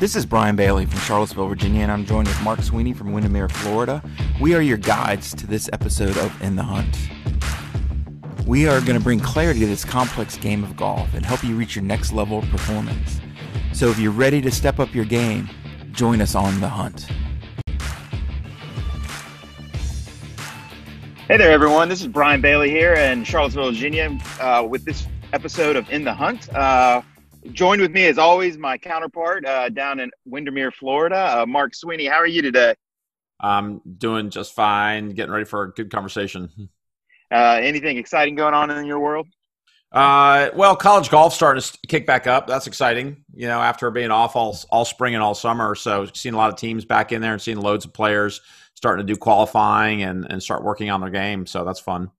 This is Brian Bailey from Charlottesville, Virginia, and I'm joined with Mark Sweeney from Windermere, Florida. We are your guides to this episode of In the Hunt. We are going to bring clarity to this complex game of golf and help you reach your next level of performance. So if you're ready to step up your game, join us on the hunt. Hey there, everyone. This is Brian Bailey here in Charlottesville, Virginia, uh, with this episode of In the Hunt. Uh, Joined with me, as always, my counterpart uh, down in Windermere, Florida, uh, Mark Sweeney. How are you today? I'm doing just fine. Getting ready for a good conversation. Uh, anything exciting going on in your world? Uh, well, college golf starting to kick back up. That's exciting. You know, after being off all all spring and all summer, so seeing a lot of teams back in there and seeing loads of players starting to do qualifying and and start working on their game. So that's fun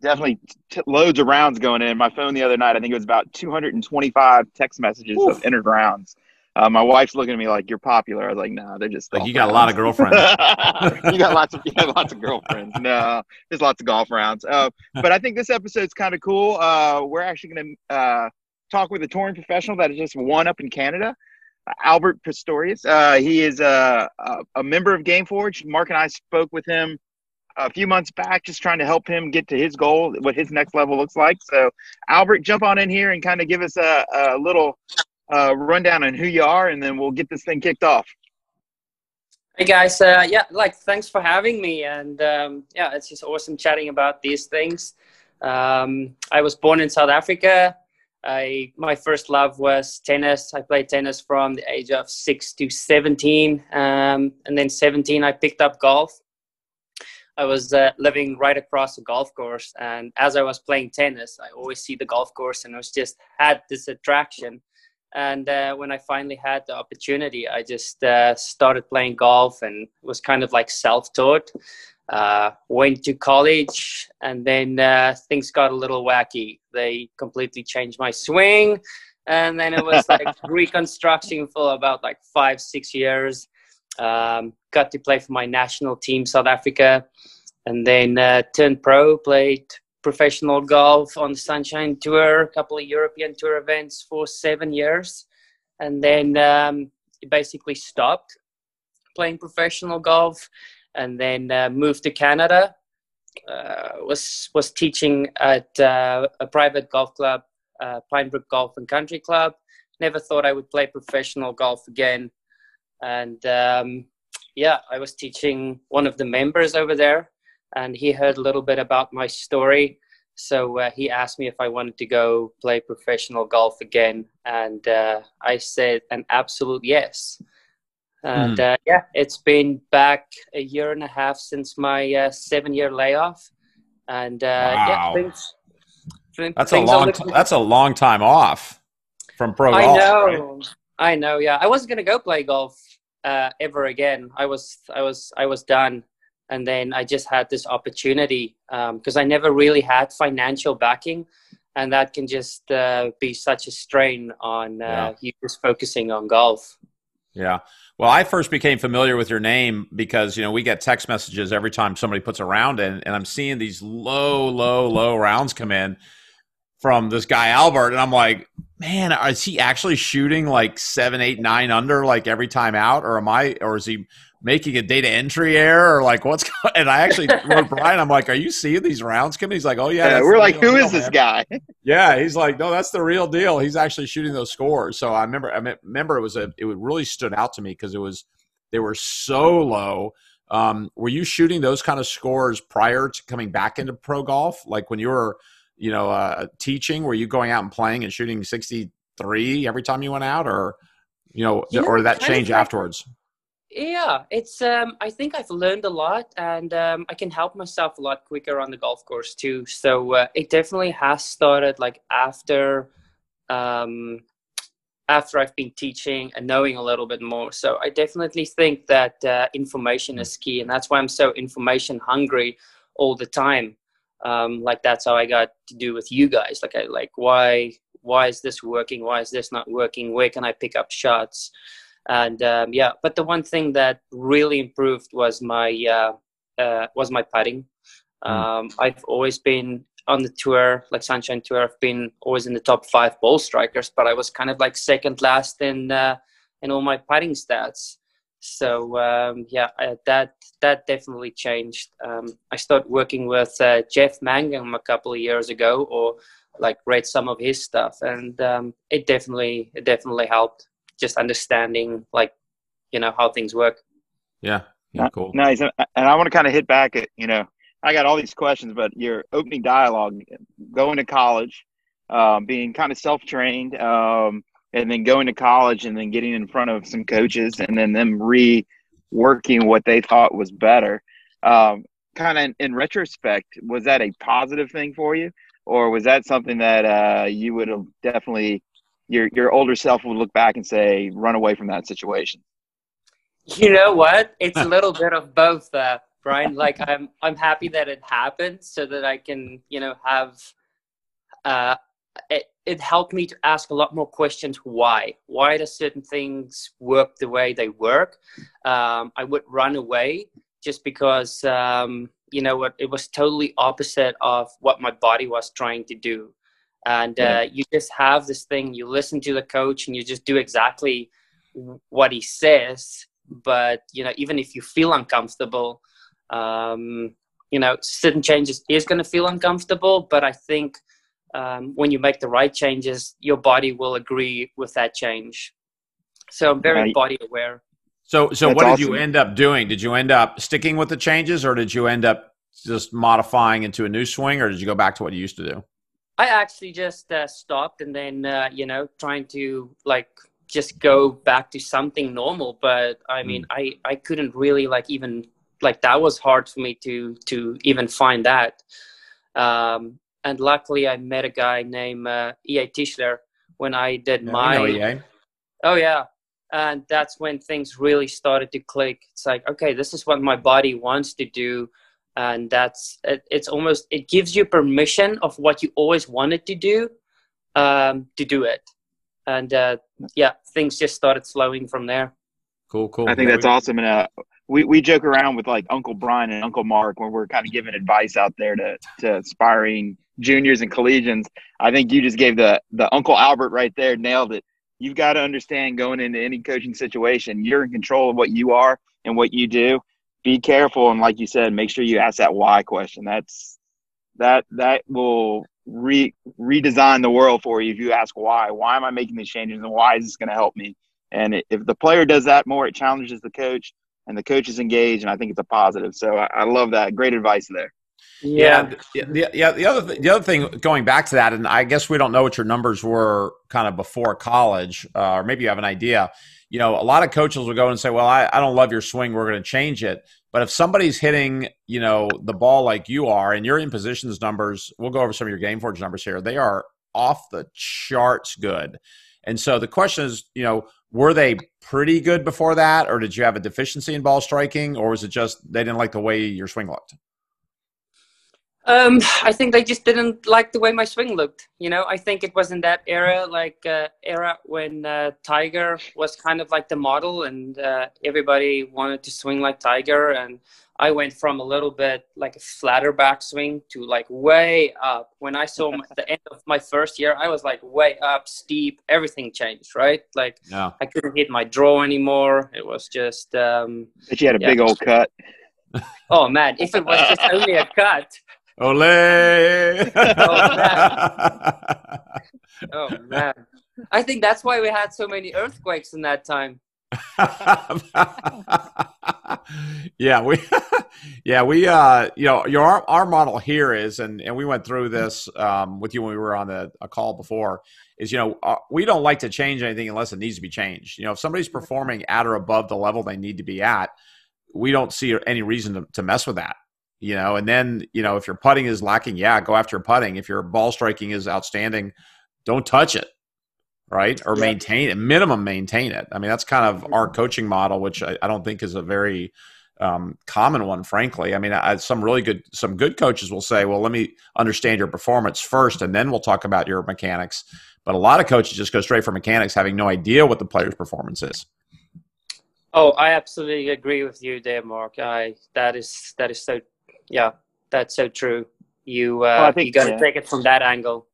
definitely t- loads of rounds going in. My phone the other night, I think it was about 225 text messages Oof. of entered rounds. Uh, my wife's looking at me like you're popular. I was like, no, nah, they're just like you got rounds. a lot of girlfriends. you got lots of you have lots of girlfriends. No, there's lots of golf rounds. Uh, but I think this episode's kind of cool. Uh, we're actually going to uh, talk with a touring professional that just won up in Canada. Albert Pistorius. Uh, he is a, a, a member of Gameforge. Mark and I spoke with him a few months back, just trying to help him get to his goal, what his next level looks like. So, Albert, jump on in here and kind of give us a, a little uh, rundown on who you are, and then we'll get this thing kicked off. Hey guys, uh, yeah, like thanks for having me, and um, yeah, it's just awesome chatting about these things. Um, I was born in South Africa. I my first love was tennis. I played tennis from the age of six to seventeen, um, and then seventeen I picked up golf. I was uh, living right across a golf course, and as I was playing tennis, I always see the golf course, and I was just had this attraction. And uh, when I finally had the opportunity, I just uh, started playing golf, and was kind of like self-taught. Uh, went to college, and then uh, things got a little wacky. They completely changed my swing, and then it was like reconstruction for about like five, six years um, got to play for my national team, South Africa, and then uh, turned pro. Played professional golf on the Sunshine Tour, a couple of European Tour events for seven years, and then um, basically stopped playing professional golf, and then uh, moved to Canada. Uh, was was teaching at uh, a private golf club, uh, Pinebrook Golf and Country Club. Never thought I would play professional golf again and um, yeah, I was teaching one of the members over there, and he heard a little bit about my story. So uh, he asked me if I wanted to go play professional golf again, and uh, I said an absolute yes. And mm. uh, yeah, it's been back a year and a half since my uh, seven-year layoff, and uh, wow. yeah, things, that's a long. T- that's a long time off from pro golf. I know. Right? I know. Yeah, I wasn't gonna go play golf uh, ever again. I was I was I was done, and then I just had this opportunity because um, I never really had financial backing, and that can just uh, be such a strain on uh, yeah. you just focusing on golf. Yeah. Well, I first became familiar with your name because you know we get text messages every time somebody puts a round in, and I'm seeing these low, low, low rounds come in from this guy Albert, and I'm like, man, is he actually shooting like seven, eight, nine under like every time out, or am I, or is he making a data entry error, or like what's going? And I actually wrote Brian, I'm like, are you seeing these rounds coming? He's like, oh yeah. yeah we're like, who deal, is this guy? yeah, he's like, no, that's the real deal. He's actually shooting those scores. So I remember, I remember it was a, it really stood out to me because it was, they were so low. Um, were you shooting those kind of scores prior to coming back into pro golf? Like when you were you know, uh, teaching? Were you going out and playing and shooting 63 every time you went out or, you know, you or that change like, afterwards? Yeah, it's, um, I think I've learned a lot and um, I can help myself a lot quicker on the golf course too. So uh, it definitely has started like after, um, after I've been teaching and knowing a little bit more. So I definitely think that uh, information is key, and that's why I'm so information hungry all the time um, like that's how I got to do with you guys. Like I like why why is this working? Why is this not working? Where can I pick up shots? And um, yeah, but the one thing that really improved was my uh, uh, was my putting. Mm. Um, I've always been on the tour, like Sunshine Tour. I've been always in the top five ball strikers, but I was kind of like second last in uh, and all my putting stats. So um, yeah, I, that that definitely changed. Um, I started working with uh, Geoff Mangum a couple of years ago, or like read some of his stuff, and um, it definitely it definitely helped just understanding like you know how things work. Yeah, yeah, cool. Nice, and I want to kind of hit back at you know I got all these questions, but your opening dialogue, going to college, um, being kind of self trained, um, and then going to college and then getting in front of some coaches and then them reworking what they thought was better. Um, kind of in, in, retrospect, was that a positive thing for you, or was that something that uh, you would have definitely your your older self would look back and say, run away from that situation? You know what? It's a little bit of both, uh, Brian. Like I'm I'm happy that it happened so that I can you know have. Uh, it, it helped me to ask a lot more questions why. Why do certain things work the way they work? Um, i would run away just because um, you know what it was totally opposite of what my body was trying to do. And uh, you just have this thing you listen to the coach and you just do exactly what he says. But you know even if you feel uncomfortable um, you know certain changes is going to feel uncomfortable but i think um, when you make the right changes, your body will agree with that change. So I'm very right. body aware. So, so That's what did you end up doing? Did you end up sticking with the changes, or did you end up just modifying into a new swing, or did you go back to what you used to do? I actually just uh, stopped and then, uh, you know, trying to like just go back to something normal. But I mean, mm. I I couldn't really like even like that was hard for me to to even find that. Um, and luckily I met a guy named uh, E.A. Tischler when I did yeah, my. Oh yeah, and that's when things really started to click. It's like, okay, this is what my body wants to do, and that's it, it's almost it gives you permission of what you always wanted to do, um, to do it, and uh, yeah, things just started flowing from there. Cool, cool. I think that's awesome, and uh, we, we joke around with like Uncle Brian and Uncle Mark when we're kind of giving advice out there to to aspiring juniors and collegians. I think you just gave the the Uncle Albert right there, nailed it. You've got to understand going into any coaching situation, you're in control of what you are and what you do. Be careful and like you said, make sure you ask that why question. That's that that will re redesign the world for you if you ask why. Why am I making these changes and why is this going to help me? And if the player does that more, it challenges the coach and the coach is engaged, and I think it's a positive. So I, I love that. Great advice there. Yeah. yeah. The, yeah. The other th- the other thing going back to that, and I guess we don't know what your numbers were kind of before college, uh, or maybe you have an idea. You know, a lot of coaches will go and say, "Well, I, I don't love your swing. We're going to change it." But if somebody's hitting, you know, the ball like you are, and your in positions numbers, we'll go over some of your game forge numbers here. They are off the charts good. And so the question is, you know, were they pretty good before that, or did you have a deficiency in ball striking, or was it just they didn't like the way your swing looked? Um, I think they just didn't like the way my swing looked. You know, I think it was in that era, like uh, era when uh, Tiger was kind of like the model, and uh, everybody wanted to swing like Tiger. And I went from a little bit like a flatter backswing to like way up. When I saw the end of my first year, I was like way up, steep. Everything changed, right? Like yeah. I couldn't hit my draw anymore. It was just. Um, but you had a yeah. big old cut. Oh man, if it was just only a cut. Ole! oh, man. oh man! I think that's why we had so many earthquakes in that time. yeah, we, yeah, we, uh, you know, your our, our model here is, and and we went through this um, with you when we were on the, a call before. Is you know uh, we don't like to change anything unless it needs to be changed. You know, if somebody's performing at or above the level they need to be at, we don't see any reason to, to mess with that you know and then you know if your putting is lacking yeah go after putting. If your ball striking is outstanding don't touch it right or yeah. maintain it minimum maintain it. I mean that's kind of our coaching model which i, I don't think is a very um, common one frankly. I mean I, some really good some good coaches will say well let me understand your performance first and then we'll talk about your mechanics. But a lot of coaches just go straight for mechanics having no idea what the player's performance is. Oh i absolutely agree with you there mark. I that is that is so yeah, that's so true. You uh, well, think, you got to yeah. take it from that angle.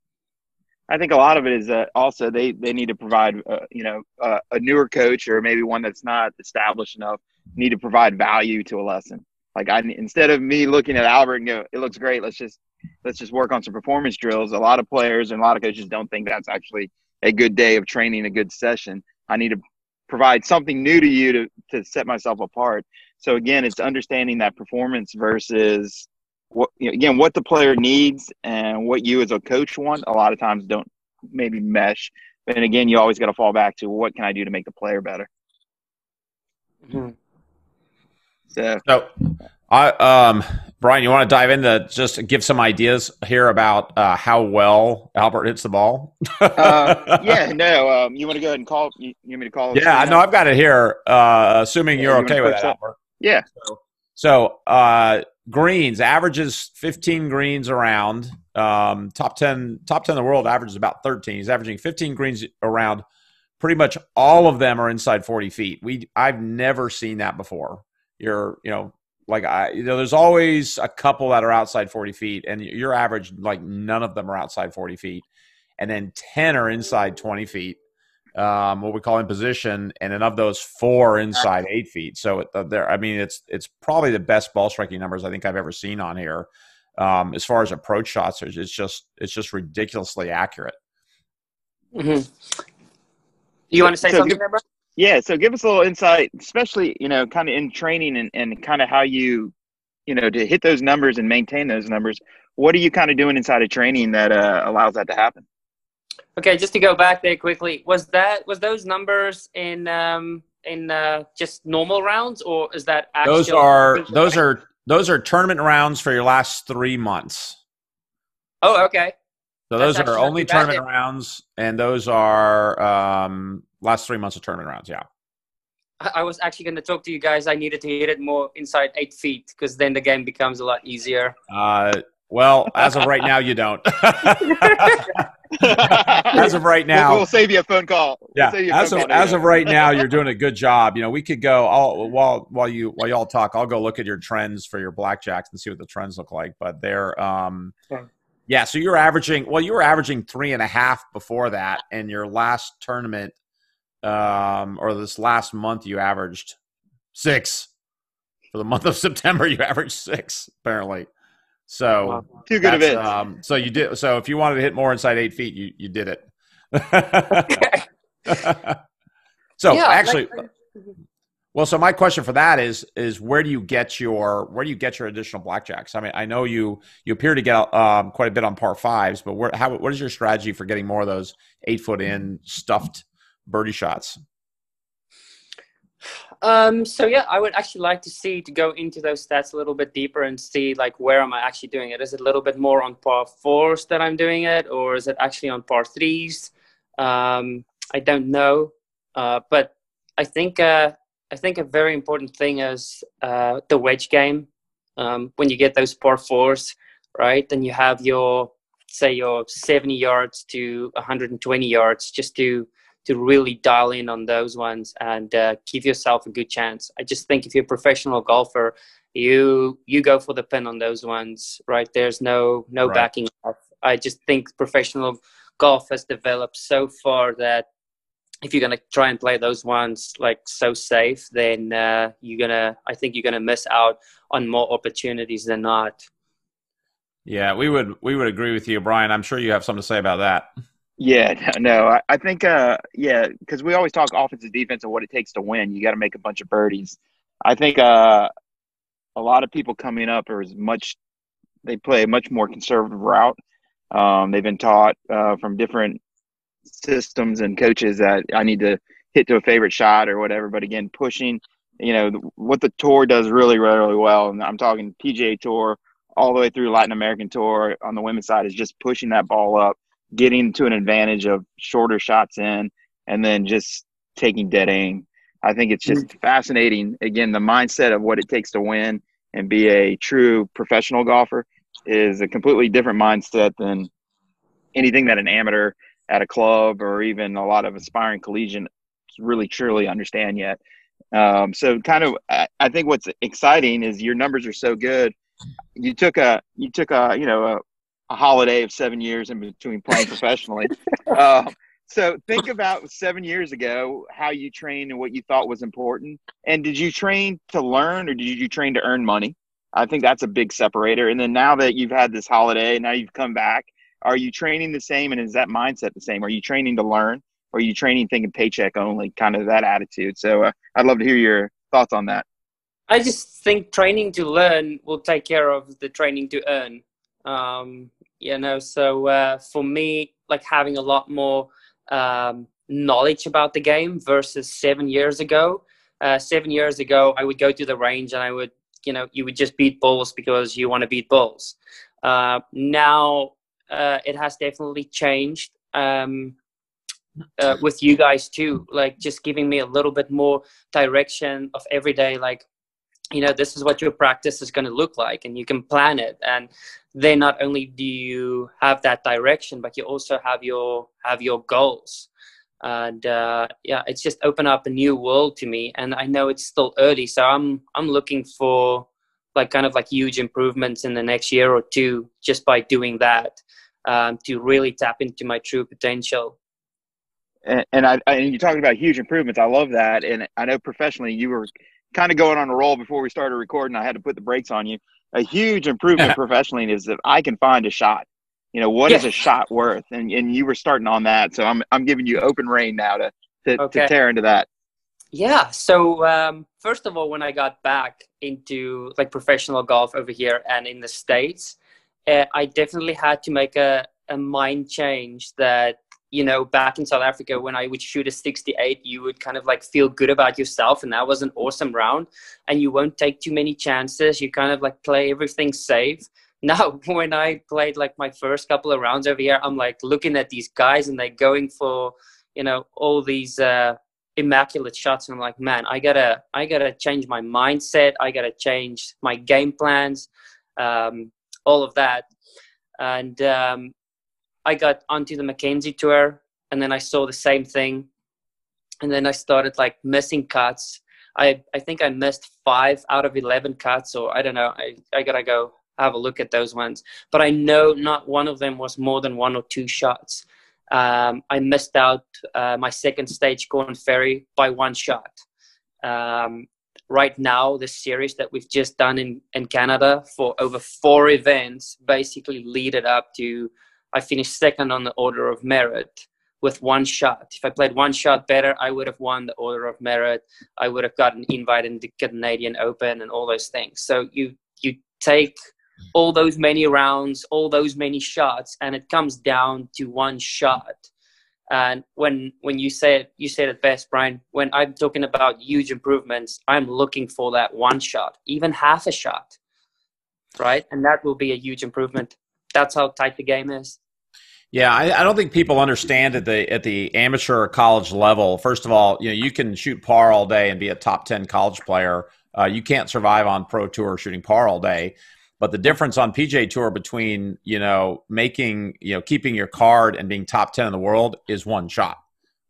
I think a lot of it is that also they they need to provide uh, you know uh, a newer coach or maybe one that's not established enough need to provide value to a lesson. Like I instead of me looking at Albert and go, it looks great. Let's just let's just work on some performance drills. A lot of players and a lot of coaches don't think that's actually a good day of training, a good session. I need to provide something new to you to to set myself apart. So again, it's understanding that performance versus what you know, again what the player needs and what you as a coach want. A lot of times don't maybe mesh. And again, you always got to fall back to what can I do to make the player better. Mm-hmm. So, so I, um, Brian, you want to dive into just give some ideas here about uh, how well Albert hits the ball? uh, yeah, no. Um, you want to go ahead and call? You, you want me to call? Yeah, I know. I've got it here. Uh, assuming Yeah, you're you okay with that, that? Albert. Yeah. So, so uh, greens averages 15 greens around. Um, top 10, top 10 in the world averages about 13. He's averaging 15 greens around. Pretty much all of them are inside 40 feet. We I've never seen that before. You're you know like I you know there's always a couple that are outside 40 feet, and your average like none of them are outside 40 feet, and then 10 are inside 20 feet. Um, what we call in position, and then of those four inside eight feet. So it, uh, there, I mean, it's it's probably the best ball striking numbers I think I've ever seen on here. Um, as far as approach shots, it's it's just it's just ridiculously accurate. hmm You want to say So something, give- there. Yeah, so give us a little insight, especially you know, kind of in training and, and kind of how you, you know, to hit those numbers and maintain those numbers. What are you kind of doing inside of training that uh, allows that to happen? Okay, just to go back there quickly, was that was those numbers in um in uh, just normal rounds, or is that actual? Those are those are those are tournament rounds for your last three months. Oh, okay. So That's those are only tournament rounds, and those are um, last three months of tournament rounds. Yeah. I I was actually going to talk to you guys. I needed to hit it more inside eight feet because then the game becomes a lot easier. Uh, well, as of right now, you don't. as of right now, we'll, we'll save you a phone call. We'll yeah. save you a As of call as of right now, you're doing a good job. You know, we could go. I'll, while while you while y'all talk, I'll go look at your trends for your blackjacks and see what the trends look like. But they're um, Sure. yeah. So you're averaging. Well, you were averaging three and a half before that, and your last tournament, um, or this last month, you averaged six. For the month of September, you averaged six apparently. So Two good that's, events. Um, so you did. So if you wanted to hit more inside eight feet, you you did it. so Yeah, actually, like- well, so my question for that is is where do you get your where do you get your additional blackjacks? I mean, I know you you appear to get um, quite a bit on par fives, but where how what is your strategy for getting more of those eight foot in stuffed birdie shots? Um, so yeah, I would actually like to see to go into those stats a little bit deeper and see like where am I actually doing it? Is it a little bit more on par fours that I'm doing it, or is it actually on par threes? Um, I don't know, uh, but I think uh, I think a very important thing is uh, the wedge game. Um, when you get those par fours, right, then you have your say your 70 yards to 120 yards just to to really dial in on those ones and uh, give yourself a good chance. I just think if you're a professional golfer, you you go for the pin on those ones, right? There's no no Right. backing off. I just think professional golf has developed so far that if you're gonna try and play those ones like so safe, then uh, you're gonna. I think you're gonna miss out on more opportunities than not. Yeah, we would we would agree with you, Brian. I'm sure you have something to say about that. Yeah, no, I, I think, uh, yeah, because we always talk offensive defense and what it takes to win. You got to make a bunch of birdies. I think uh, a lot of people coming up are as much, they play a much more conservative route. Um, they've been taught uh, from different systems and coaches that I need to hit to a favorite shot or whatever. But again, pushing, you know, what the tour does really, really well, and I'm talking PGA Tour all the way through Latin American Tour on the women's side, is just pushing that ball up getting to an advantage of shorter shots in and then just taking dead aim. I think it's just fascinating. Again, the mindset of what it takes to win and be a true professional golfer is a completely different mindset than anything that an amateur at a club or even a lot of aspiring collegiate really truly understand yet. Um, so kind of, I I think what's exciting is your numbers are so good. You took a, you took a, you know, a, holiday of seven years in between playing professionally. Uh, so think about seven years ago how you trained and what you thought was important. And did you train to learn or did you train to earn money? I think that's a big separator. And then now that you've had this holiday, now you've come back, are you training the same and is that mindset the same? Are you training to learn or are you training thinking paycheck only, kind of that attitude? So uh, I'd love to hear your thoughts on that. I just think training to learn will take care of the training to earn. Um, you know, so uh, for me, like having a lot more um, knowledge about the game versus seven years ago. Uh, seven years ago, I would go to the range and I would, you know, you would just beat bulls because you want to beat bulls. Uh, now uh, it has definitely changed um, uh, with you guys too, like just giving me a little bit more direction of every day, like you know this is what your practice is going to look like and you can plan it and then not only do you have that direction but you also have your have your goals and uh, yeah it's just opened up a new world to me and i know it's still early so i'm i'm looking for like kind of like huge improvements in the next year or two just by doing that um, to really tap into my true potential and, and I, and you're talking about huge improvements. I love that. And I know professionally you were kind of going on a roll before we started recording. I had to put the brakes on you. A huge improvement professionally is that I can find a shot. You know, what is a shot worth? And and you were starting on that. So I'm I'm giving you open rein now to to, okay. to tear into that. Yeah. So um, first of all, when I got back into like professional golf over here and in the states, uh, I definitely had to make a a mind change that you know, back in South Africa, when I would shoot a 68, you would kind of like feel good about yourself. And that was an awesome round. And you won't take too many chances. You kind of like play everything safe. Now, when I played like my first couple of rounds over here, I'm like looking at these guys and they're going for, you know, all these uh, immaculate shots. And I'm like, man, I gotta, I gotta change my mindset. I gotta change my game plans, um, all of that. And um, I got onto the Mackenzie tour and then I saw the same thing. And then I started like missing cuts. I, I think I missed five out of 11 cuts, or I don't know. I, I gotta go have a look at those ones. But I know not one of them was more than one or two shots. Um, I missed out uh, my second stage Korn Ferry by one shot. Um, right now, the series that we've just done in, in Canada for over four events basically lead it up to I finished second on the order of merit with one shot. If I played one shot better, I would have won the order of merit. I would have gotten invited the Canadian Open and all those things. So you you take all those many rounds, all those many shots, and it comes down to one shot. And when when you said you said it best, Brian, when I'm talking about huge improvements, I'm looking for that one shot, even half a shot, right? And that will be a huge improvement. That's how tight the game is. Yeah, I, I, don't think people understand at the at the amateur or college level. First of all, you know you can shoot par all day and be a top ten college player. Uh, you can't survive on pro tour shooting par all day. But the difference on PGA Tour between you know making you know keeping your card and being top ten in the world is one shot.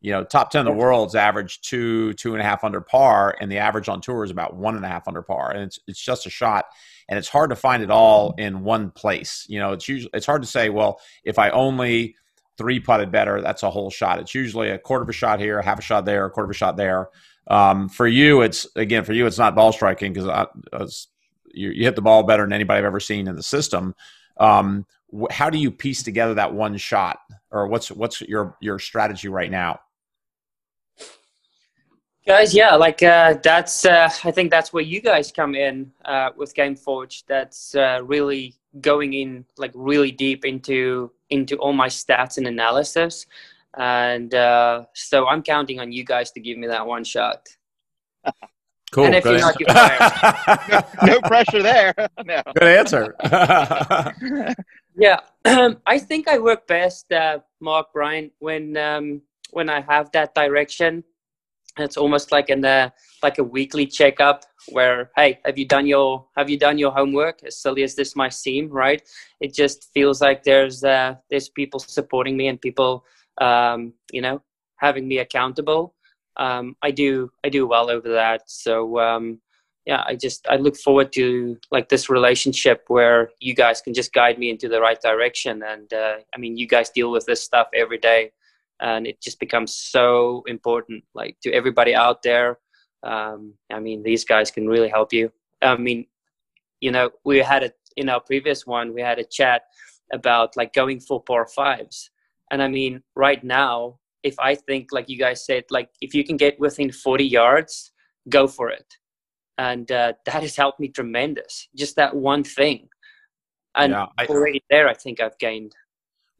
You know, top ten in the world's average two two and a half under par, and the average on tour is about one and a half under par, and it's it's just a shot and it's hard to find it all in one place. You know, it's usually it's hard to say, well, if I only three putted better, that's a whole shot. It's usually a quarter of a shot here, a half a shot there, a quarter of a shot there. Um, for you, it's again for you, it's not ball striking because you, you, hit the ball better than anybody I've ever seen in the system. Um, how do you piece together that one shot, or what's what's your your strategy right now? Guys, yeah, like uh, that's. Uh, I think that's where you guys come in uh, with GameForge. That's uh, really going in like really deep into into all my stats and analysis, and uh, so I'm counting on you guys to give me that one shot. Cool. And if you're not, no, no pressure there. No. Good answer. yeah, um, I think I work best, uh, Mark Brian, when um, when I have that direction it's almost like in a like a weekly checkup where hey have you done your have you done your homework? As silly as this might seem right? It just feels like there's uh there's people supporting me and people um you know having me accountable. Um i do i do well over that. So um yeah, I just I look forward to like this relationship where you guys can just guide me into the right direction. And uh, I mean, you guys deal with this stuff every day, and it just becomes so important, like to everybody out there. Um, I mean, these guys can really help you. I mean, you know, we had it in our previous one. We had a chat about like going for par fives, and I mean, right now, if I think like you guys said, like if you can get within forty yards, go for it and uh, that has helped me tremendous. Just that one thing, and yeah, I, already there, I think I've gained.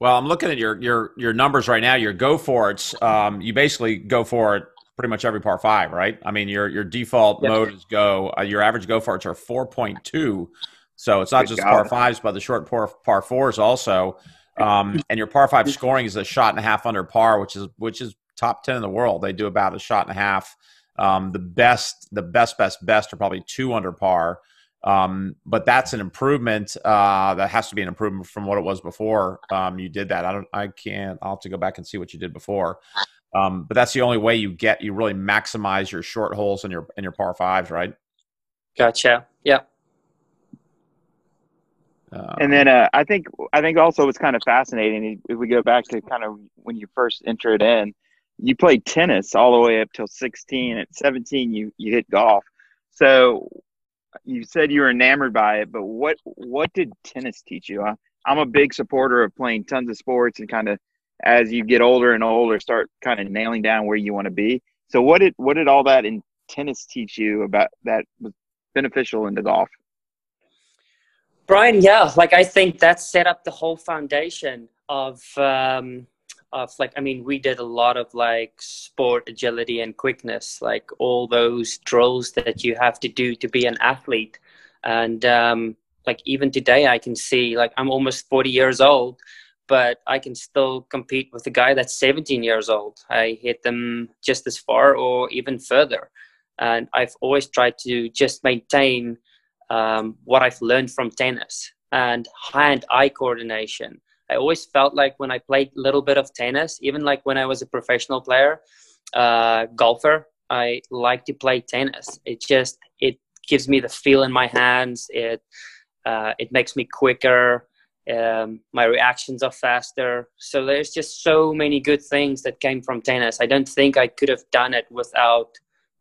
Well, I'm looking at your your your numbers right now. Your go for it. Um, you basically go for it pretty much every par five, right? I mean, your your default yep. mode is go. Uh, your average go for it's are 4.2. So it's not Good just God. par fives, but the short par par fours also. Um, and your par five scoring is a shot and a half under par, which is which is top ten in the world. They do about a shot and a half um, the best, the best, best, best are probably two under par. Um, but that's an improvement. Uh, that has to be an improvement from what it was before um, you did that. I don't, I can't. I'll have to go back and see what you did before. Um, but that's the only way you get you really maximize your short holes and your and your par fives, right? Gotcha. Yeah. Uh, and then uh, I think I think also it's kind of fascinating if we go back to kind of when you first entered in you played tennis all the way up till 16 at 17 you you hit golf so you said you were enamored by it but what what did tennis teach you? I'm a big supporter of playing tons of sports and kind of as you get older and older start kind of nailing down where you want to be. So what did what did all that in tennis teach you about that was beneficial into golf? Brian yeah like i think that set up the whole foundation of um of like i mean we did a lot of like sport agility and quickness like all those drills that you have to do to be an athlete. And um, like even today i can see like i'm almost 40 years old but i can still compete with a guy that's 17 years old. I hit them just as far or even further. And i've always tried to just maintain um, what i've learned from tennis and hand-eye coordination I always felt like when I played a little bit of tennis, even like when I was a professional player, uh, golfer, I like to play tennis. It just it gives me the feel in my hands. It uh, it makes me quicker. Um, my reactions are faster. So there's just so many good things that came from tennis. I don't think I could have done it without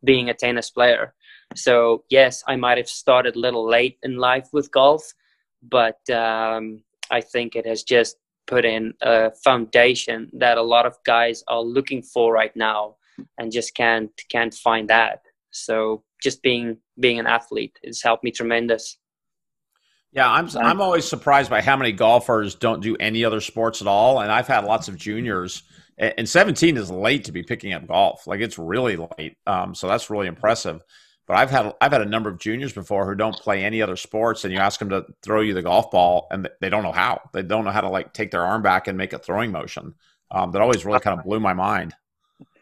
being a tennis player. So yes, I might have started a little late in life with golf, but um, I think it has just put in a foundation that a lot of guys are looking for right now and just can't can't find that. So just being being an athlete has helped me tremendous. Yeah, I'm I'm always surprised by how many golfers don't do any other sports at all, and I've had lots of juniors. And 17 is late to be picking up golf; like it's really late. Um, so that's really impressive. But I've had I've had a number of juniors before who don't play any other sports, and you ask them to throw you the golf ball, and they don't know how. They don't know how to like take their arm back and make a throwing motion. Um, that always really kind of blew my mind.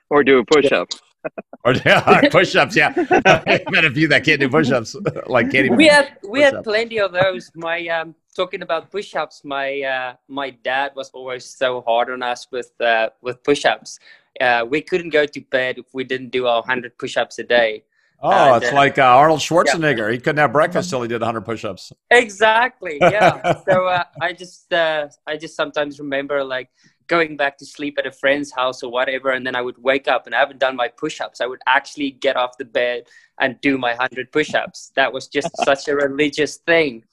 Or do a push up. or yeah, push-ups. Yeah, I've met a few that can't do push-ups. like can't even. We had we had plenty of those. My um, talking about push-ups. My uh, my dad was always so hard on us with uh, with push-ups. Uh, we couldn't go to bed if we didn't do our hundred push-ups a day. Oh, it's uh, like uh, Arnold Schwarzenegger. Yeah. He couldn't have breakfast till he did 100 push-ups. Exactly. Yeah. so uh, I just uh, I just sometimes remember like going back to sleep at a friend's house or whatever, and then I would wake up and I haven't done my push-ups. I would actually get off the bed and do my 100 push-ups. That was just such a religious thing.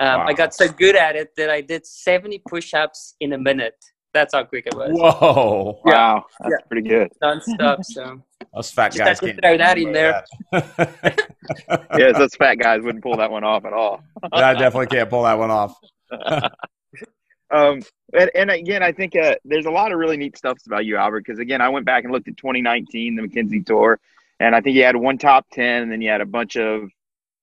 Um, wow. I got so good at it that I did 70 push-ups in a minute. That's how quick it was. Whoa! Yeah. Wow, that's yeah. pretty good. Non-stop. So us fat guys can't throw that in there. yes, those fat guys wouldn't pull that one off at all. I definitely can't pull that one off. um, and, and, again, I think uh, there's a lot of really neat stuff about you, Albert. Because again, I went back and looked at 2019, the Mackenzie Tour, and I think you had one top ten, and then you had a bunch of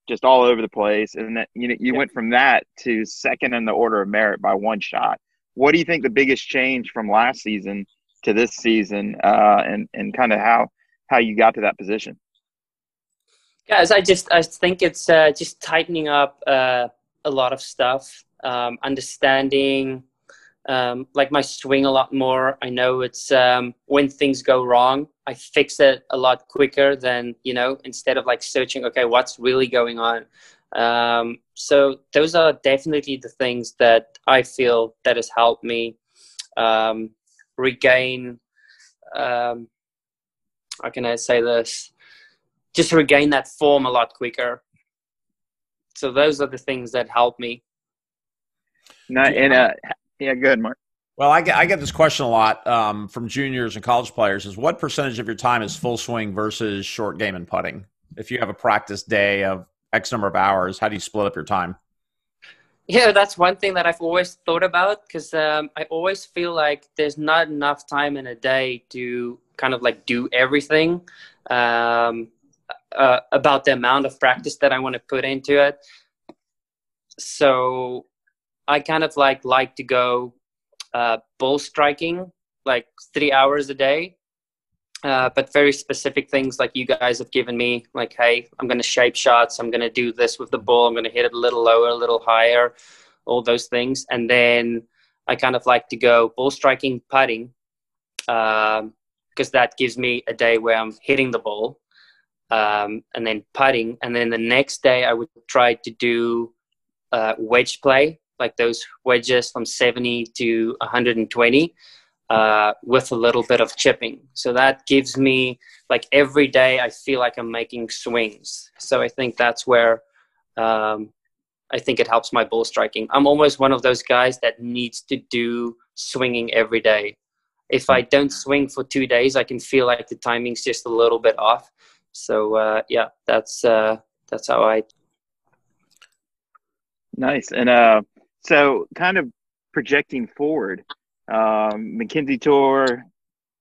just all over the place, and that you know you yeah. went from that to second in the order of merit by one shot what do you think the biggest change from last season to this season, uh, and and kind of how how you got to that position? Guys, I just I think it's uh, just tightening up uh, a lot of stuff, um, understanding um, like my swing a lot more. I know it's um, when things go wrong, I fix it a lot quicker than you know instead of like searching. Okay, what's really going on? Um, so those are definitely the things that I feel that has helped me um, regain. Um, how can I say this? Just regain that form a lot quicker. So those are the things that help me. Not, and uh, yeah, good, Mark. Well, I get I get this question a lot um, from juniors and college players: is what percentage of your time is full swing versus short game and putting? If you have a practice day of X number of hours, how do you split up your time? Yeah, that's one thing that I've always thought about because um, I always feel like there's not enough time in a day to kind of like do everything um, uh, about the amount of practice that I want to put into it. So I kind of like like to go uh, ball striking like three hours a day, uh, but very specific things like you guys have given me. Like, hey, I'm going to shape shots. I'm going to do this with the ball. I'm going to hit it a little lower, a little higher, all those things. And then I kind of like to go ball striking, putting, because um, that gives me a day where I'm hitting the ball. Um, and then putting, and then the next day I would try to do uh, wedge play, like those wedges from 70 to 120 uh, with a little bit of chipping. So that gives me like every day I feel like I'm making swings. So I think that's where um, I think it helps my ball striking. I'm almost one of those guys that needs to do swinging every day. If I don't swing for two days, I can feel like the timing's just a little bit off. So uh, yeah, that's uh, that's how I. Nice and uh, so kind of projecting forward, um, Mackenzie Tour,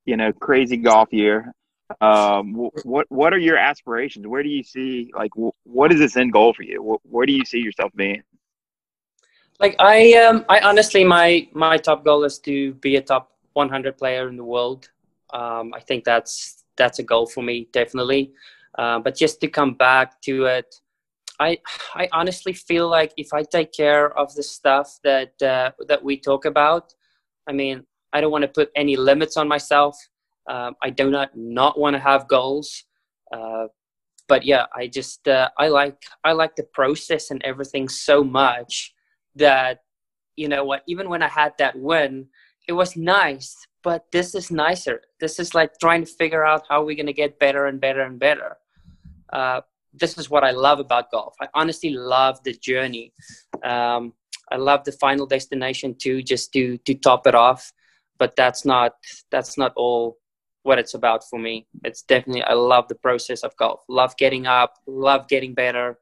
you know, crazy golf year. Um, what what are your aspirations? Where do you see like what is this end goal for you? Where do you see yourself being? Like I um I honestly my my top goal is to be a top 100 player in the world. Um, I think that's that's a goal for me definitely. Uh, but just to come back to it, I I honestly feel like if I take care of the stuff that uh, that we talk about, I mean, I don't want to put any limits on myself. Um, I do not not want to have goals. Uh, but yeah, I just uh, I like I like the process and everything so much that you know what even when I had that win, it was nice. But this is nicer. This is like trying to figure out how we're gonna get better and better and better. Uh, this is what I love about golf. I honestly love the journey. Um, I love the final destination too, just to to top it off. But that's not that's not all what it's about for me. It's definitely I love the process of golf. Love getting up. Love getting better.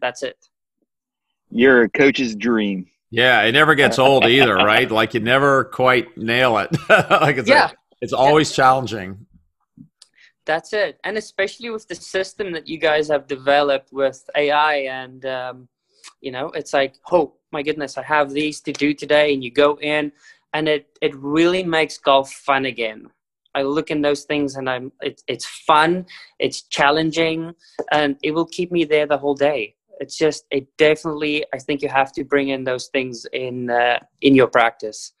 That's it. You're a coach's dream. Yeah, it never gets old either, right? Like you never quite nail it. like it's yeah. A, it's always yeah. challenging. That's it, and especially with the system that you guys have developed with AI, and um, you know, it's like, oh my goodness, I have these to do today, and you go in, and it it really makes golf fun again. I look in those things, and I'm it, it's fun, it's challenging, and it will keep me there the whole day. It's just it definitely. I think you have to bring in those things in uh, in your practice.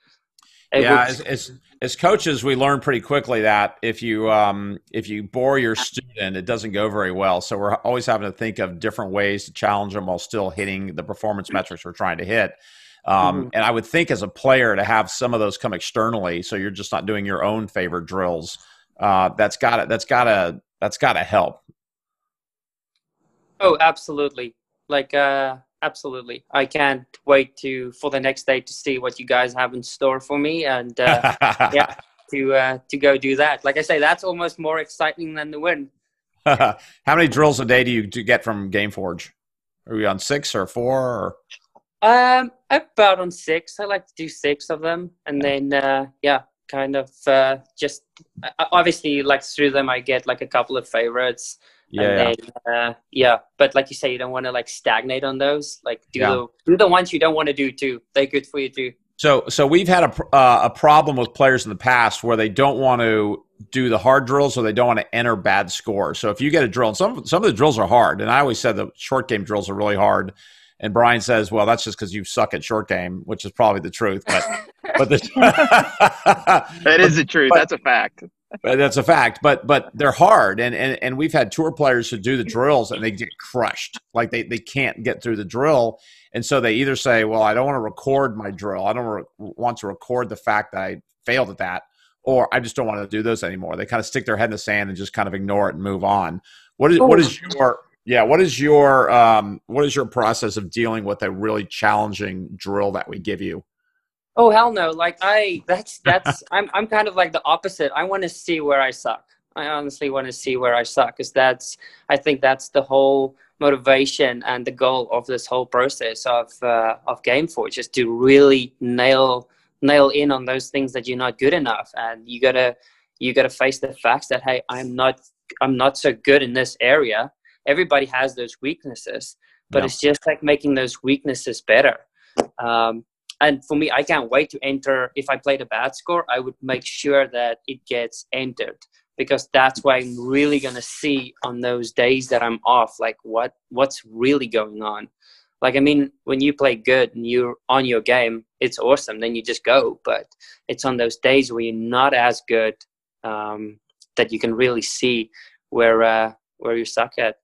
It yeah, as, as, as coaches, we learn pretty quickly that if you um, if you bore your student, it doesn't go very well. So we're always having to think of different ways to challenge them while still hitting the performance metrics we're trying to hit. Um, mm-hmm. And I would think as a player to have some of those come externally, so you're just not doing your own favorite drills. Uh, that's got to that's got to that's got to help. Oh, absolutely. Like uh, absolutely. I can't wait to for the next day to see what you guys have in store for me and uh, yeah to uh, to go do that. Like i say that's almost more exciting than the win. How many drills a day do you do get from gameforge? Are we on six or four or? Um about on six. I like to do six of them and then uh, yeah kind of uh, just obviously like through them i get like a couple of favorites yeah. Then, uh, yeah. But like you say, you don't want to like stagnate on those. Like do yeah. the do the ones you don't want to do too. They're good for you too. So so we've had a uh, a problem with players in the past where they don't want to do the hard drills or they don't want to enter bad scores. So if you get a drill, and some some of the drills are hard, and I always said the short game drills are really hard. And Brian says, "Well, that's just because you suck at short game," which is probably the truth. But but the, that is the truth. But, that's a fact. But that's a fact. But but they're hard, and, and and we've had tour players who do the drills and they get crushed. Like they they can't get through the drill, and so they either say, "Well, I don't want to record my drill. I don't re- want to record the fact that I failed at that." Or I just don't want to do those anymore. They kind of stick their head in the sand and just kind of ignore it and move on. What is what oh. is your yeah, what is your um, what is your process of dealing with a really challenging drill that we give you? Oh hell no! Like I, that's that's I'm I'm kind of like the opposite. I want to see where I suck. I honestly want to see where I suck, because that's I think that's the whole motivation and the goal of this whole process of uh, of Gameforge is to really nail nail in on those things that you're not good enough, and you gotta you gotta face the facts that hey, I'm not I'm not so good in this area everybody has those weaknesses but yeah. it's just like making those weaknesses better. Um, and for me i can't wait to enter if i played a bad score i would make sure that it gets entered because that's why i'm really going to see on those days that i'm off like what what's really going on. Like i mean when you play good and you're on your game it's awesome then you just go but it's on those days where you're not as good um, that you can really see where uh, where you suck at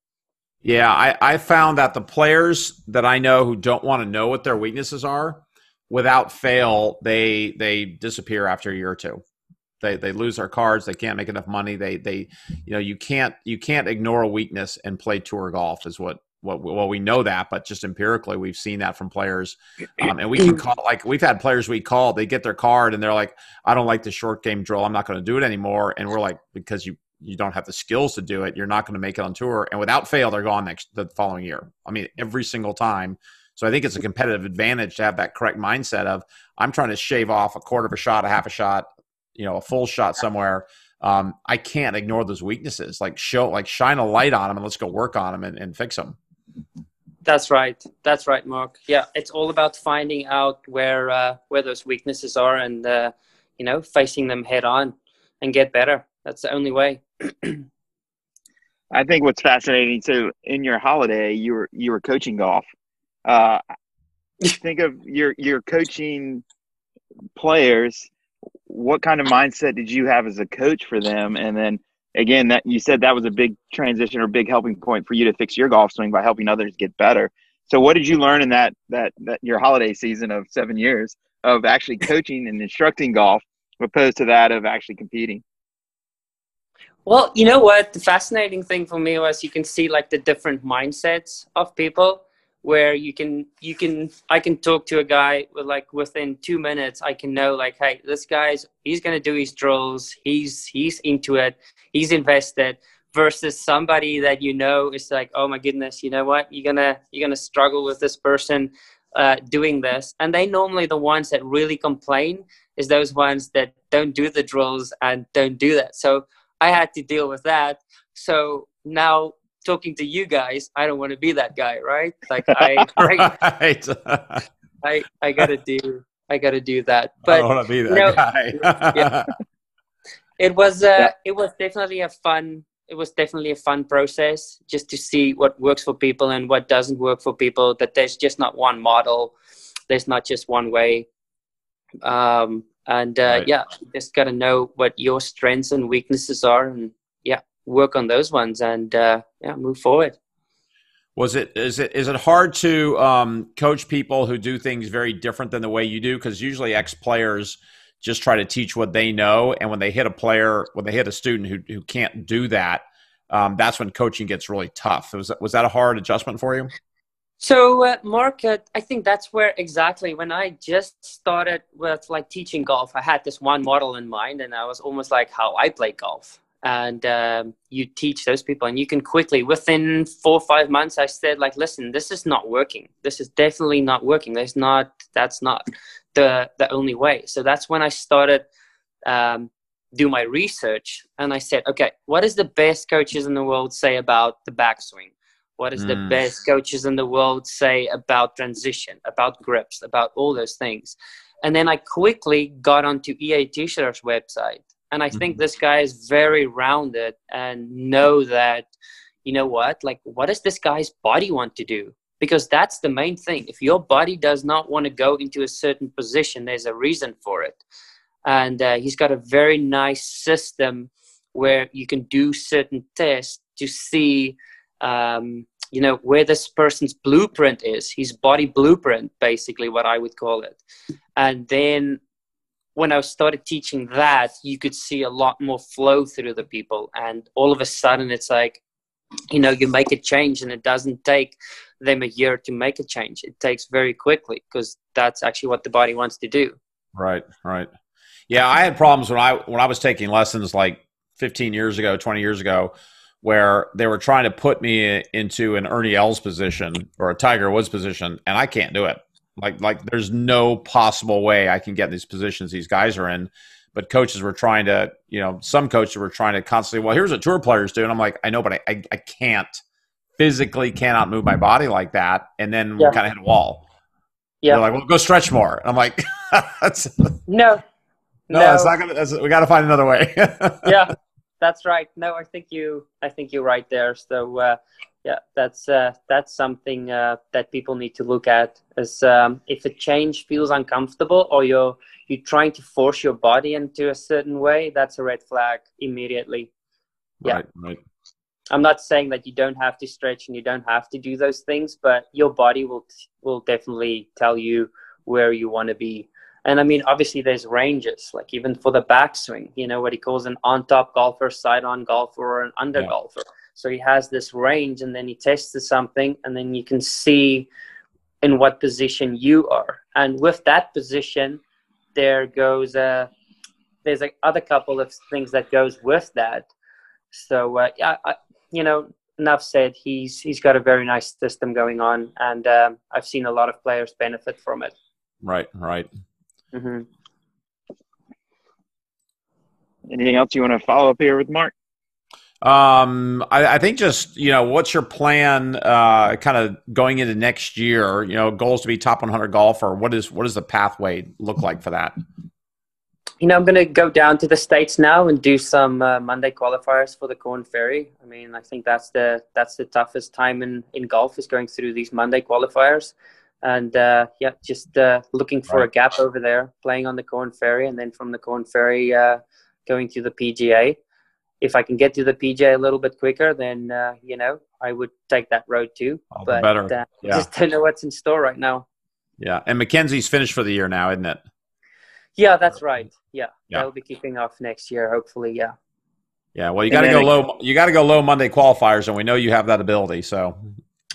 yeah, I, I found that the players that I know who don't want to know what their weaknesses are, without fail, they they disappear after a year or two. They they lose their cards. They can't make enough money. They they you know you can't you can't ignore a weakness and play tour golf is what what well we know that, but just empirically we've seen that from players, um, and we can call like we've had players we call they get their card and they're like I don't like the short game drill. I'm not going to do it anymore, and we're like because you you don't have the skills to do it, you're not going to make it on tour. And without fail, they're gone next the following year. I mean, every single time. So I think it's a competitive advantage to have that correct mindset of I'm trying to shave off a quarter of a shot, a half a shot, you know, a full shot somewhere. Um, I can't ignore those weaknesses. Like show, like shine a light on them, and let's go work on them and, and fix them. That's right. That's right, Mark. Yeah, it's all about finding out where uh, where those weaknesses are and uh, you know facing them head on and get better. That's the only way. I think what's fascinating too in your holiday, you were you were coaching golf. Uh, think of your your coaching players. What kind of mindset did you have as a coach for them? And then again, that you said that was a big transition or big helping point for you to fix your golf swing by helping others get better. So, what did you learn in that that that your holiday season of seven years of actually coaching and instructing golf, opposed to that of actually competing? Well, you know what? The fascinating thing for me was you can see like the different mindsets of people where you can you can I can talk to a guy with like within two minutes I can know like hey this guy's he's gonna do his drills he's he's into it he's invested versus somebody that you know is like oh my goodness you know what? You're gonna you're gonna struggle with this person uh, doing this. And they normally the ones that really complain is those ones that don't do the drills and don't do that. So I had to deal with that. So now talking to you guys, I don't want to be that guy, right? Like I, right. I, I, I gotta do, I gotta do that. But I don't want to be that you know, guy. yeah. It was, uh, yeah. it was definitely a fun. It was definitely a fun process just to see what works for people and what doesn't work for people. That there's just not one model. There's not just one way. Um, and uh, right. yeah just got to know what your strengths and weaknesses are and yeah work on those ones and uh, yeah move forward. Was it is it is it hard to um, coach people who do things very different than the way you do? Because usually ex players just try to teach what they know and when they hit a player when they hit a student who, who can't do that um, that's when coaching gets really tough. Was that, was that a hard adjustment for you so, uh, Mark, uh, I think that's where exactly when I just started with like teaching golf, I had this one model in mind, and I was almost like how I play golf. And um, you teach those people, and you can quickly, within four or five months, I said, like, listen, this is not working. This is definitely not working. There's not. That's not the the only way. So that's when I started um, do my research, and I said, okay, what does the best coaches in the world say about the backswing? What does mm. the best coaches in the world say about transition, about grips, about all those things? And then I quickly got onto EA Tischler's website. And I mm-hmm. think this guy is very rounded and know that, you know what, like, what does this guy's body want to do? because that's the main thing. If your body does not want to go into a certain position, there's a reason for it. And uh, he's got a very nice system where you can do certain tests to see, um, you know, where this person's blueprint is, his body blueprint, basically, what I would call it. And then when I started teaching that, you could see a lot more flow through the people. And all of a sudden, it's like, you know, you make a change and it doesn't take them a year to make a change. It takes very quickly because that's actually what the body wants to do. Right, right. Yeah, I had problems when I when I was taking lessons like 15 years ago, 20 years ago, where they were trying to put me into an Ernie Els position or a Tiger Woods position, and I can't do it. Like, like there's no possible way I can get these positions these guys are in. But coaches were trying to, you know, some coaches were trying to constantly, well, here's what tour players do. And I'm like, I know, but I, I, I can't physically cannot move my body like that. And then yeah. we kind of hit a wall. Yeah. They're like, well, go stretch more. And I'm like, no, no, no, it's not gonna. we got to find another way. yeah, that's right. No, I think you. I think you're right there. So, uh, yeah, that's uh, that's something uh, that people need to look at. Is um, if a change feels uncomfortable, or you're you're trying to force your body into a certain way, that's a red flag immediately. Yeah. Right. Right. I'm not saying that you don't have to stretch and you don't have to do those things, but your body will will definitely tell you where you want to be and I mean, obviously, there's ranges, like even for the backswing, you know, what he calls an on top golfer, side on golfer, or an under yeah. golfer. So he has this range, and then he tests something, and then you can see in what position you are. And with that position, there goes a there's a other couple of things that goes with that. So uh, yeah, I, you know, enough said. He's he's got a very nice system going on, and um, I've seen a lot of players benefit from it. Right, right. Mm-hmm. Anything else you want to follow up here with Mark? Um, I, I, think just you know, what's your plan, uh, kind of going into next year? You know, goals to be top 100 golfer. What is what does the pathway look like for that? You know, I'm going to go down to the states now and do some uh, Monday qualifiers for the Korn Ferry. I mean, I think that's the that's the toughest time in in golf is going through these Monday qualifiers and uh, yeah, just uh, looking for right. a gap over there, playing on the Korn Ferry, and then from the Korn Ferry uh, going to the PGA. If I can get to the PGA a little bit quicker, then uh, you know I would take that road too. All but better. Uh, yeah. just don't know what's in store right now. Yeah, and Mackenzie's finished for the year now, isn't it? Yeah, that's right. Yeah, yeah. they'll be kicking off next year, hopefully. Yeah. Yeah, well, you got to go low. You got to go low Monday qualifiers, and we know you have that ability. So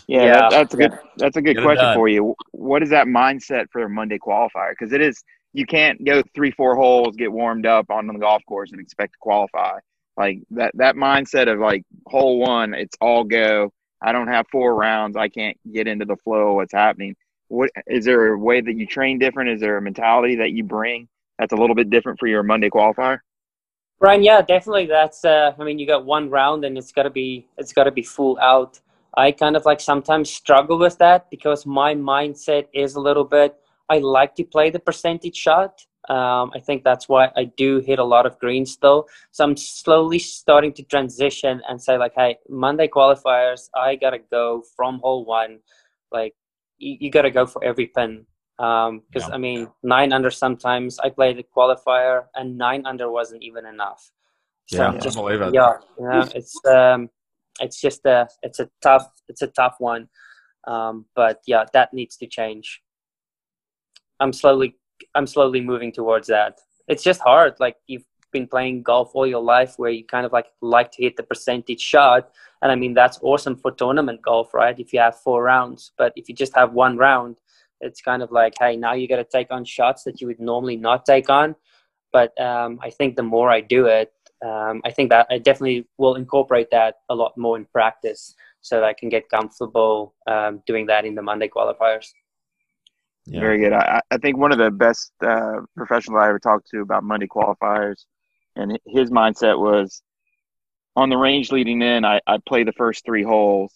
yeah, yeah. That, that's a good that's a good question for you. What is that mindset for a Monday qualifier? Because it is you can't go three four holes, get warmed up on the golf course, and expect to qualify. Like that that mindset of like hole one, it's all go. I don't have four rounds. I can't get into the flow of what's happening. What is there a way that you train different? Is there a mentality that you bring that's a little bit different for your Monday qualifier? Brian, yeah, definitely. That's uh, I mean, you got one round and it's gotta be it's gotta be full out. I kind of like sometimes struggle with that because my mindset is a little bit, I like to play the percentage shot. Um, I think that's why I do hit a lot of greens still. So I'm slowly starting to transition and say like, hey, Monday qualifiers, I gotta go from hole one. Like, you, you gotta go for every pin. Because um, yeah. I mean, nine under sometimes I played the qualifier and nine under wasn't even enough. So yeah, just, I believe it. Yeah, yeah, it's um, it's just a it's a tough it's a tough one. Um, but yeah that needs to change. I'm slowly i'm slowly moving towards that. It's just hard like you've been playing golf all your life where you kind of like like to hit the percentage shot. And i mean that's awesome for tournament golf right? If you have four rounds. But if you just have one round it's kind of like hey now you got to take on shots that you would normally not take on. But um, i think the more i do it um, I think that I definitely will incorporate that a lot more in practice so that I can get comfortable um, doing that in the Monday qualifiers. Yeah. Very good. I, I, think one of the best uh, professionals I ever talked to about Monday qualifiers, and his mindset was on the range leading in, I, I play the first three holes.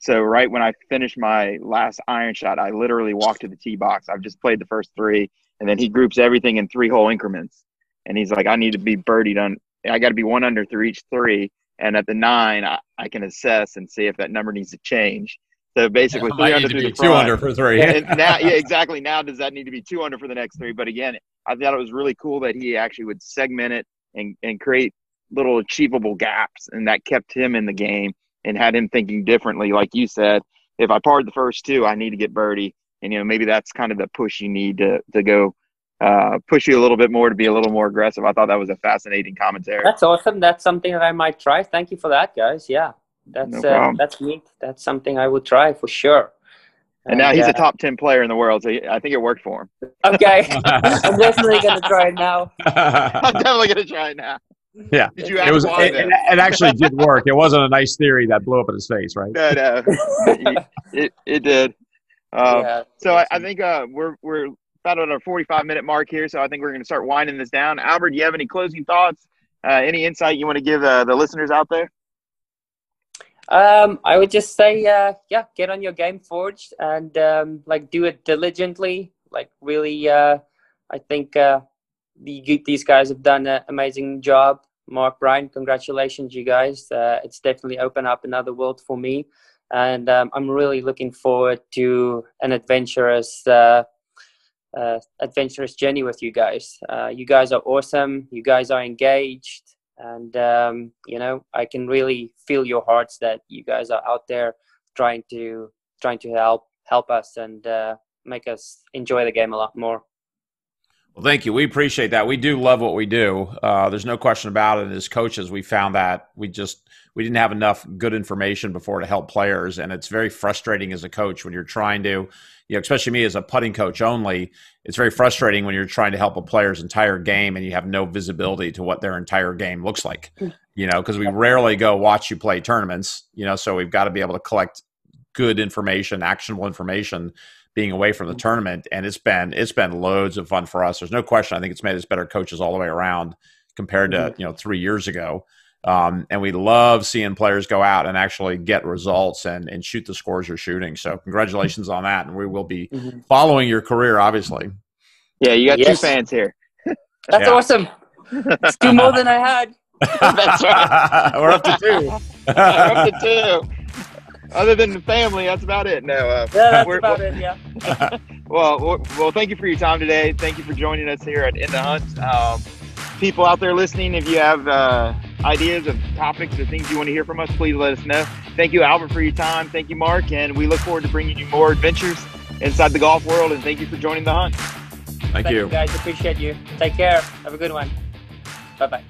So right when I finish my last iron shot, I literally walk to the tee box. I've just played the first three, and then he groups everything in three hole increments and he's like, I need to be birdied on. I got to be one under through each three, and at the nine, I, I can assess and see if that number needs to change. So basically, three need under to through the two under for three. and now, yeah, exactly. Now, does that need to be two under for the next three? But again, I thought it was really cool that he actually would segment it and, and create little achievable gaps, and that kept him in the game and had him thinking differently. Like you said, if I parred the first two, I need to get birdie, and you know maybe that's kind of the push you need to to go uh, push you a little bit more to be a little more aggressive. I thought that was a fascinating commentary. That's awesome. That's something that I might try. Thank you for that, guys. Yeah, that's No uh, that's neat. That's something I would try for sure. And now he's uh, a top ten player in the world, so I think it worked for him. Okay, I'm definitely gonna try it now. I'm definitely gonna try it now. Yeah. Did you it ask was why it, it, it actually did work. It wasn't a nice theory that blew up in his face, right? No, no, it, it, it did. Um, yeah, So I, I think uh, we're we're about at our 45 minute mark here. So I think we're going to start winding this down. Albert, do you have any closing thoughts? Uh, any insight you want to give uh, the listeners out there? Um, I would just say, uh, yeah, get on your game forged and um, like do it diligently. Like really, uh, I think uh, the, these guys have done an amazing job. Mark, Brian, congratulations, you guys. Uh, it's definitely opened up another world for me, and um, I'm really looking forward to an adventurous, uh, adventurous journey with you guys. Uh, you guys are awesome. You guys are engaged and um, you know i can really feel your hearts that you guys are out there trying to trying to help help us and uh, make us enjoy the game a lot more Well, thank you. We appreciate that. We do love what we do. Uh, there's no question about it. As coaches, we found that we just we didn't have enough good information before to help players, and it's very frustrating as a coach when you're trying to, you know, especially me as a putting coach only. It's very frustrating when you're trying to help a player's entire game and you have no visibility to what their entire game looks like. Mm. You know, because we rarely go watch you play tournaments. You know, so we've got to be able to collect good information, actionable information being away from the mm. tournament and it's been it's been loads of fun for us there's no question i think it's made us better coaches all the way around compared to mm-hmm. you know three years ago um, and we love seeing players go out and actually get results and and shoot the scores you're shooting so congratulations on that and we will be Mhm. following your career obviously Yeah, you got Yes. two fans here. that's Yeah. awesome it's two more than i had That's right. we're up to two We're up to two. Other than the family, that's about it. No, uh, yeah that's we're- about it yeah well, well, well, thank you for your time today. Thank you for joining us here at In the Hunt. Um, people out there listening, if you have uh, ideas of topics or things you want to hear from us, please let us know. Thank you, Albert, for your time. Thank you, Mark, and we look forward to bringing you more adventures inside the golf world. And thank you for joining the hunt. thank thank you you guys appreciate you take care have a good one bye bye